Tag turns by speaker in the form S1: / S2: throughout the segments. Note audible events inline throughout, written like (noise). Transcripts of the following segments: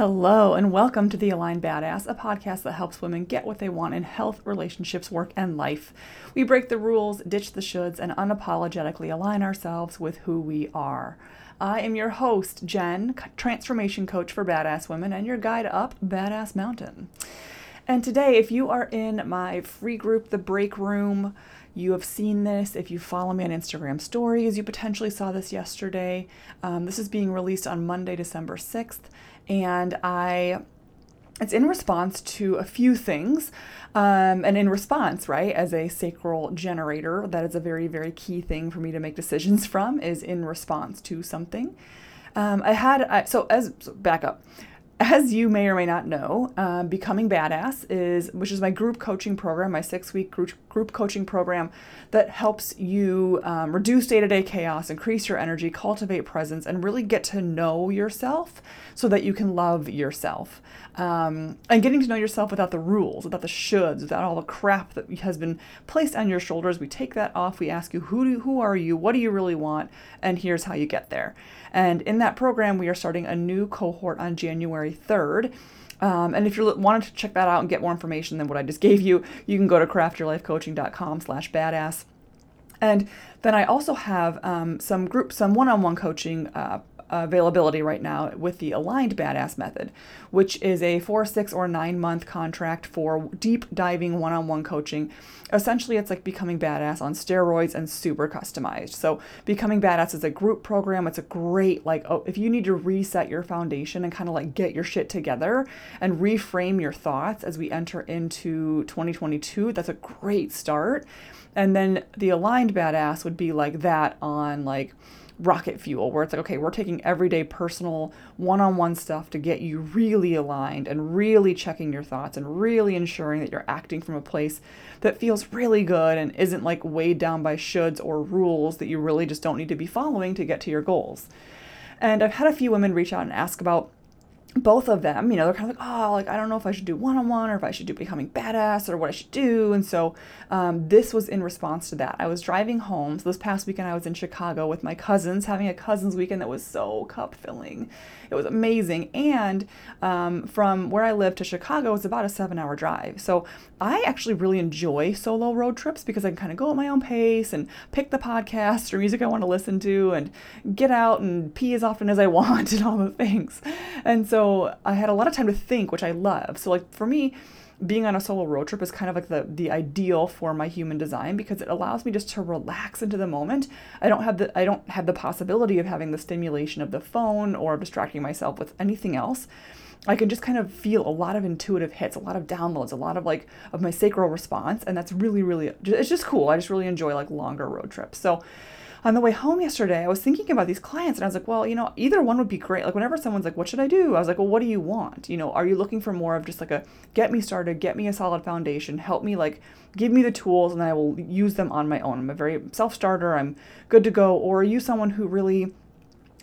S1: Hello, and welcome to The Aligned Badass, a podcast that helps women get what they want in health, relationships, work, and life. We break the rules, ditch the shoulds, and unapologetically align ourselves with who we are. I am your host, Jen, transformation coach for badass women, and your guide up Badass Mountain. And today, if you are in my free group, The Break Room, you have seen this. If you follow me on Instagram stories, you potentially saw this yesterday. Um, this is being released on Monday, December 6th. And I it's in response to a few things. Um, and in response, right, as a sacral generator, that is a very, very key thing for me to make decisions (laughs) from, is in response to something. Um, I had, I, so as, so back up as you may or may not know, um, Becoming Badass is, which is my group coaching program, my six week group, group coaching program that helps you um, reduce day to day chaos, increase your energy, cultivate presence, and really get to know yourself so that you can love yourself. Um, and getting to know yourself without the rules, without the shoulds, without all the crap that has been placed on your shoulders. We take that off. We ask you, who, do, who are you? What do you really want? And here's how you get there. And in that program, we are starting a new cohort on January 3rd. Um, and if you wanted to check that out and get more information than what I just (laughs) gave you, you can go to craftyourlifecoaching.com slash badass. And then I also have um, some group, some one-on-one coaching uh, availability right now with the Aligned Badass Method, which is a four, six, or nine month contract for deep diving one on one coaching. Essentially, it's like becoming badass on steroids and super customized. So, becoming badass is a group program. It's a great, like, oh, if you need to reset your foundation and kind of like get your shit together and reframe your thoughts as we enter into 2022, that's a great start. And then the aligned badass would be like that on like rocket fuel where it's like okay we're taking everyday personal one-on-one stuff to get you really aligned and really checking your thoughts and really ensuring that you're acting from a place that feels really good and isn't like weighed down by shoulds or rules that you really just don't need to be following to get to your goals. And i've had a few women reach out and ask about both of them, you know, they're kind of like, oh, like I don't know if I should do one on one or if I should do becoming badass or what I should do. And so um, this was in response to that. I was driving home. So this past weekend, I was in Chicago with my cousins, having a cousins weekend that was so cup filling. It was amazing. And um, from where I live to Chicago, it's about a seven hour drive. So I actually really enjoy solo road trips because I can kind of go at my own pace and pick the podcast or music I want to listen to and get out and pee as often as I (laughs) want and all the things. And so so I had a lot of time to think, which I love. So like for me, being on a solo road trip is kind of like the the ideal for my human design because it allows me just to relax into the moment. I don't have the I don't have the possibility of having the stimulation of the phone or distracting myself with anything else. I can just kind of feel a lot of intuitive hits, a lot of downloads, a lot of like of my sacral response, and that's really really it's just cool. I just really enjoy like longer road trips. So on the way home yesterday, I was thinking about these clients and I was like, well, you know, either one would be great. Like whenever someone's like, what should I do? I was like, well, what do you want? You know, are you looking for more of just like a get me started, get me a solid foundation, help me like give me the tools and I will use them on my own. I'm a very self-starter. I'm good to go. Or are you someone who really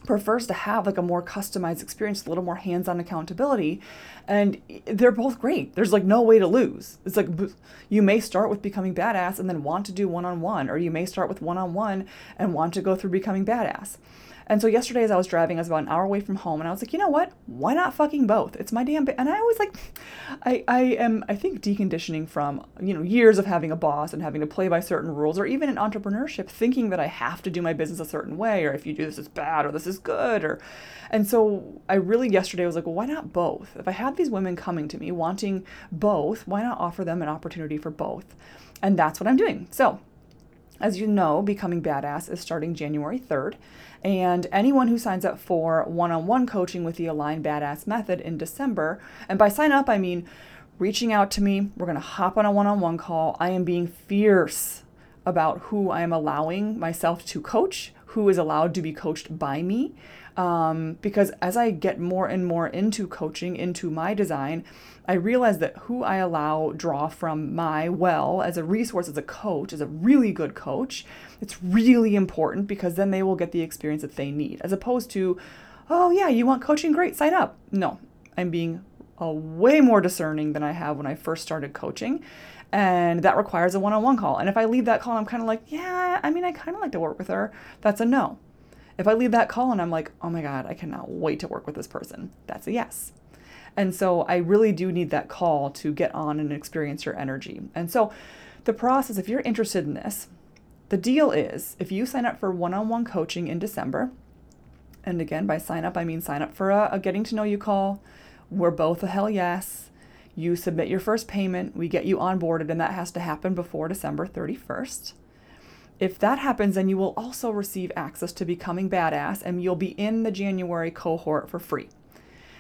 S1: prefers to have like a more customized experience, a little more hands-on accountability, and they're both great. There's like no way to lose. It's like you may start with becoming badass and then want to do one-on-one, or you may start with one-on-one and want to go through becoming badass. And so yesterday, as I was driving, I was about an hour away from home, and I was like, you know what? Why not fucking both? It's my damn. Ba-. And I always like, I I am I think deconditioning from you know years of having a boss and having to play by certain rules, or even in entrepreneurship, thinking that I have to do my business a certain way, or if you do this is bad, or this is good, or. And so I really yesterday was like, well, why not both? If I had these women coming to me wanting both, why not offer them an opportunity for both? And that's what I'm doing. So as you know, Becoming Badass is starting January 3rd, and anyone who signs up for one on one coaching with the Align Badass method in December, and by sign up, I mean reaching out to me, we're to hop on a one on one call. I am being fierce about who I am allowing myself to coach, who is allowed to be coached by me. Um, because as I get more and more into coaching, into my design, I realize that who I allow draw from my well as a resource, as a coach, as a really good coach, it's really important because then they will get the experience that they need, as opposed to, oh yeah, you want coaching? Great, sign up. No, I'm being a way more discerning than I have when I first started coaching. And that requires a one on one call. And if I leave that call, I'm kind of like, yeah, I mean, I kind of like to work with her. That's a no. If I leave that call and I'm like, oh my God, I cannot wait to work with this person, that's a yes. And so I really do need that call to get on and experience your energy. And so the process, if you're interested in this, the deal is if you sign up for one on one coaching in December, and again, by sign up, I mean sign up for a, a getting to know you call. We're both a hell yes. You submit your first payment, we get you onboarded, and that has to happen before December 31st. If that happens, then you will also receive access to Becoming Badass and you'll be in the January cohort for free.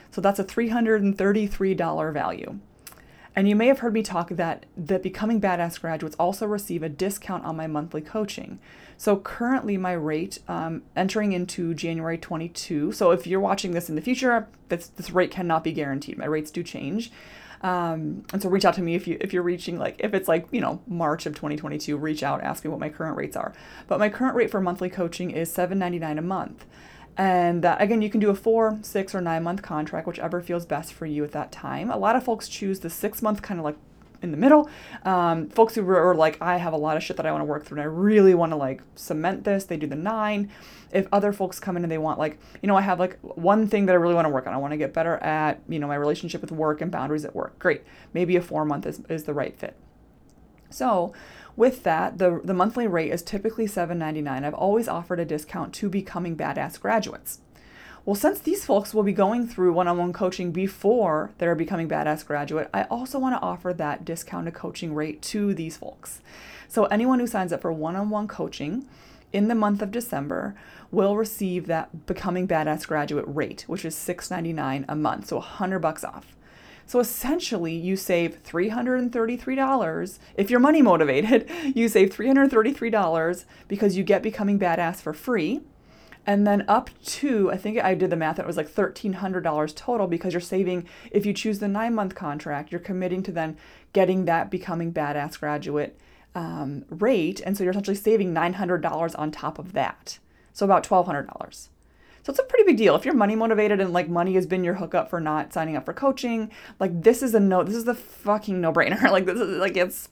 S1: So that's a $333 value. And you may have heard me talk that that Becoming Badass graduates also receive a discount on my monthly coaching. So currently, my rate um, entering into January 22. So if you're watching this in the future, this this rate cannot be guaranteed. My rates do change. Um, and so reach out to me if you if you're reaching like if it's like you know March of 2022 reach out ask me what my current rates are. But my current rate for monthly coaching is 7.99 a month. And uh, again you can do a four six or nine month contract whichever feels best for you at that time. A lot of folks choose the six month kind of like in the middle. Um, folks who are like, I have a lot of shit that I want to work through and I really want to like cement this, they do the nine. If other folks come in and they want like, you know, I have like one thing that I really want to work on. I want to get better at, you know, my relationship with work and boundaries at work. Great. Maybe a four month is, is the right fit. So with that, the, the monthly rate is typically $7.99. I've always offered a discount to becoming badass graduates. Well, since these folks will be going through one on one coaching before they're becoming Badass Graduate, I also want to offer that discounted coaching rate to these folks. So, anyone who signs up for one on one coaching in the month of December will receive that Becoming Badass Graduate rate, which is $6.99 a month, so 100 bucks off. So essentially, you save $333. If you're money motivated, (laughs) you save $333 because you get Becoming Badass for free and then up to i think i did the math and it was like $1300 total because you're saving if you choose the nine month contract you're committing to then getting that becoming badass graduate um, rate and so you're essentially saving $900 on top of that so about $1200 so it's a pretty big deal. If you're money motivated and like money has been your hookup for not signing up for coaching, like this is a no this is the fucking no-brainer. (laughs) like this is like it's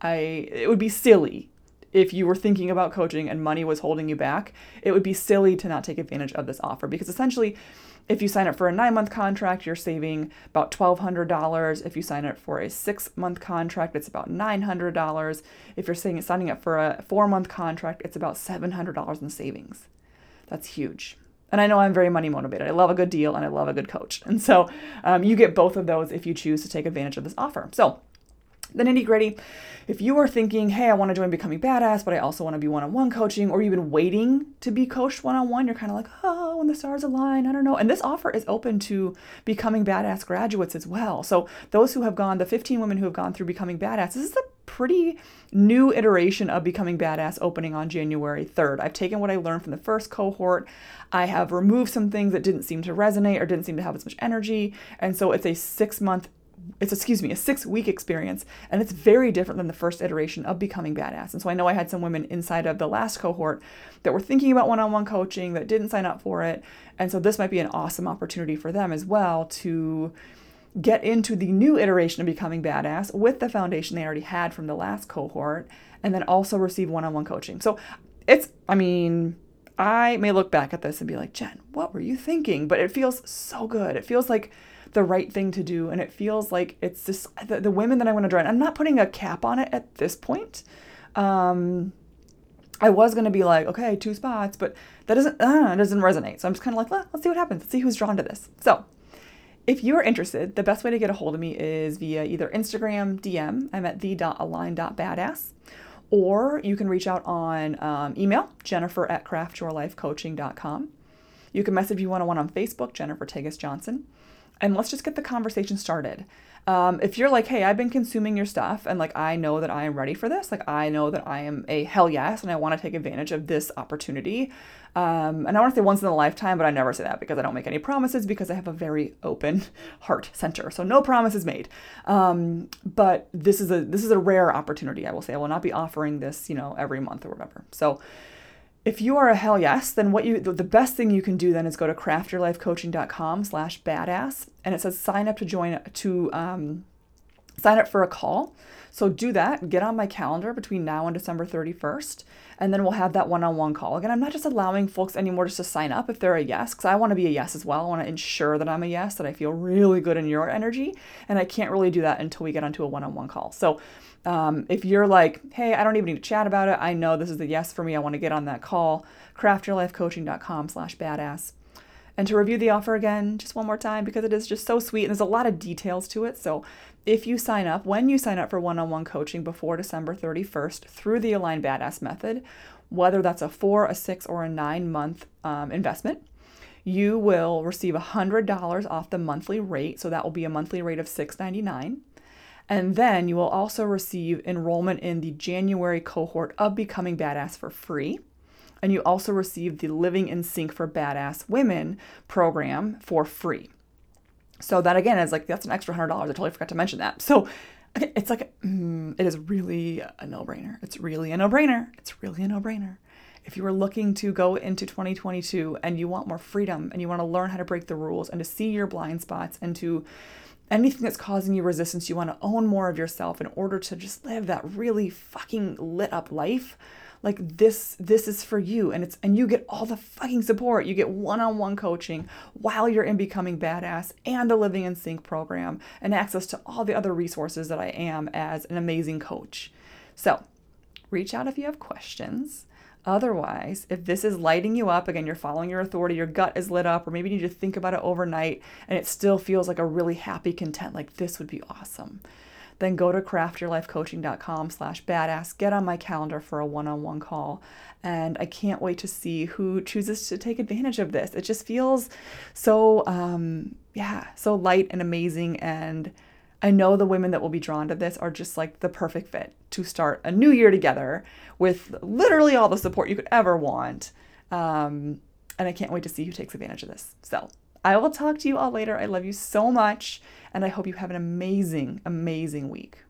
S1: I it would be silly if you were thinking about coaching and money was holding you back, it would be silly to not take advantage of this offer because essentially, if you sign up for a nine month contract, you're saving about $1,200. If you sign up for a six month contract, it's about $900. If you're saying, signing up for a four month contract, it's about $700 in savings. That's huge. And I know I'm very money motivated. I love a good deal and I love a good coach. And so um, you get both of those if you choose to take advantage of this offer. So the nitty gritty. If you are thinking, hey, I want to join Becoming Badass, but I also want to be one on one coaching, or you've been waiting to be coached one on one, you're kind of like, oh, when the stars align, I don't know. And this offer is open to Becoming Badass graduates as well. So those who have gone, the 15 women who have gone through Becoming Badass, this is a pretty new iteration of Becoming Badass opening on January 3rd. I've taken what I learned from the first cohort. I have removed some things that didn't seem to resonate or didn't seem to have as much energy. And so it's a six month it's excuse me a six week experience and it's very different than the first iteration of becoming badass. And so i know i had some women inside of the last cohort that were thinking about one-on-one coaching that didn't sign up for it. And so this might be an awesome opportunity for them as well to get into the new iteration of becoming badass with the foundation they already had from the last cohort and then also receive one-on-one coaching. So it's i mean i may look back at this and be like jen what were you thinking? But it feels so good. It feels like the right thing to do. And it feels like it's just the, the women that I want to join. I'm not putting a cap on it at this point. Um, I was going to be like, okay, two spots, but that doesn't, uh, doesn't resonate. So I'm just kind of like, let's see what happens. Let's see who's drawn to this. So if you are interested, the best way to get a hold of me is via either Instagram DM. I'm at the.align.badass. Or you can reach out on um, email, jennifer at craftyourlifecoaching.com. You can message me one on one on Facebook, Jennifer Tegas Johnson and let's just get the conversation started. Um, if you're like, hey, I've been consuming your stuff and like I know that I am ready for this, like I know that I am a hell yes and I want to take advantage of this opportunity. Um, and I want to say once in a lifetime, but I never say that because I don't make any promises because I have a very open (laughs) heart center. So no promises made. Um, but this is a this is a rare opportunity. I will say I will not be offering this, you know, every month or whatever. So if you are a hell yes, then what you the best thing you can do then is go to craftyourlifecoaching.com slash badass and it says sign up to join to um, sign up for a call. So do that, get on my calendar between now and December 31st, and then we'll have that one on one call. Again, I'm not just allowing folks anymore just to sign up if they're a yes, because I want to be a yes as well. I want to ensure that I'm a yes, that I feel really good in your energy, and I can't really do that until we get onto a one on one call. So um, if you're like, hey, I don't even need to chat about it, I know this is a yes for me, I want to get on that call, craftyourlifecoaching.com slash badass and to review the offer again just one more time because it is just so sweet and there's a lot of details to it. So if you sign up, when you sign up for one on one coaching before December 31st through the Align Badass method, whether that's a four, a six, or a nine month um, investment, you will receive $100 off the monthly rate. So that will be a monthly rate of $6.99. And then you will also receive enrollment in the January cohort of Becoming Badass for free. And you also receive the Living in Sync for Badass Women program for free. So that again is like that's an extra hundred dollars. I totally forgot to mention that. So it's like mm, it is really a no-brainer. It's really a no-brainer. It's really a no-brainer. If you are looking to go into 2022 and you want more freedom and you want to learn how to break the rules and to see your blind spots and to anything that's causing you resistance, you want to own more of yourself in order to just live that really fucking lit up life like this this is for you. And it's and you get all the fucking support. You get one-on-one coaching while you're in becoming badass and the living in sync program and access to all the other resources that i am as an amazing coach. So reach out if you have questions. Otherwise, if this is lighting you up, again, you're following your authority, your gut is lit up, or maybe you need to think about it overnight and it still feels like a really happy content, like this would be awesome then go to craftyourlifecoaching.com slash badass, get on my calendar for a one-on-one call. And I can't wait to see who chooses to take advantage of this. It just feels so, um, yeah, so light and amazing. And I know the women that will be drawn to this are just like the perfect fit to start a new year together with literally all the support you could ever want. Um, and I can't wait to see who takes advantage of this. So I will talk to you all later. I love you so much, and I hope you have an amazing, amazing week.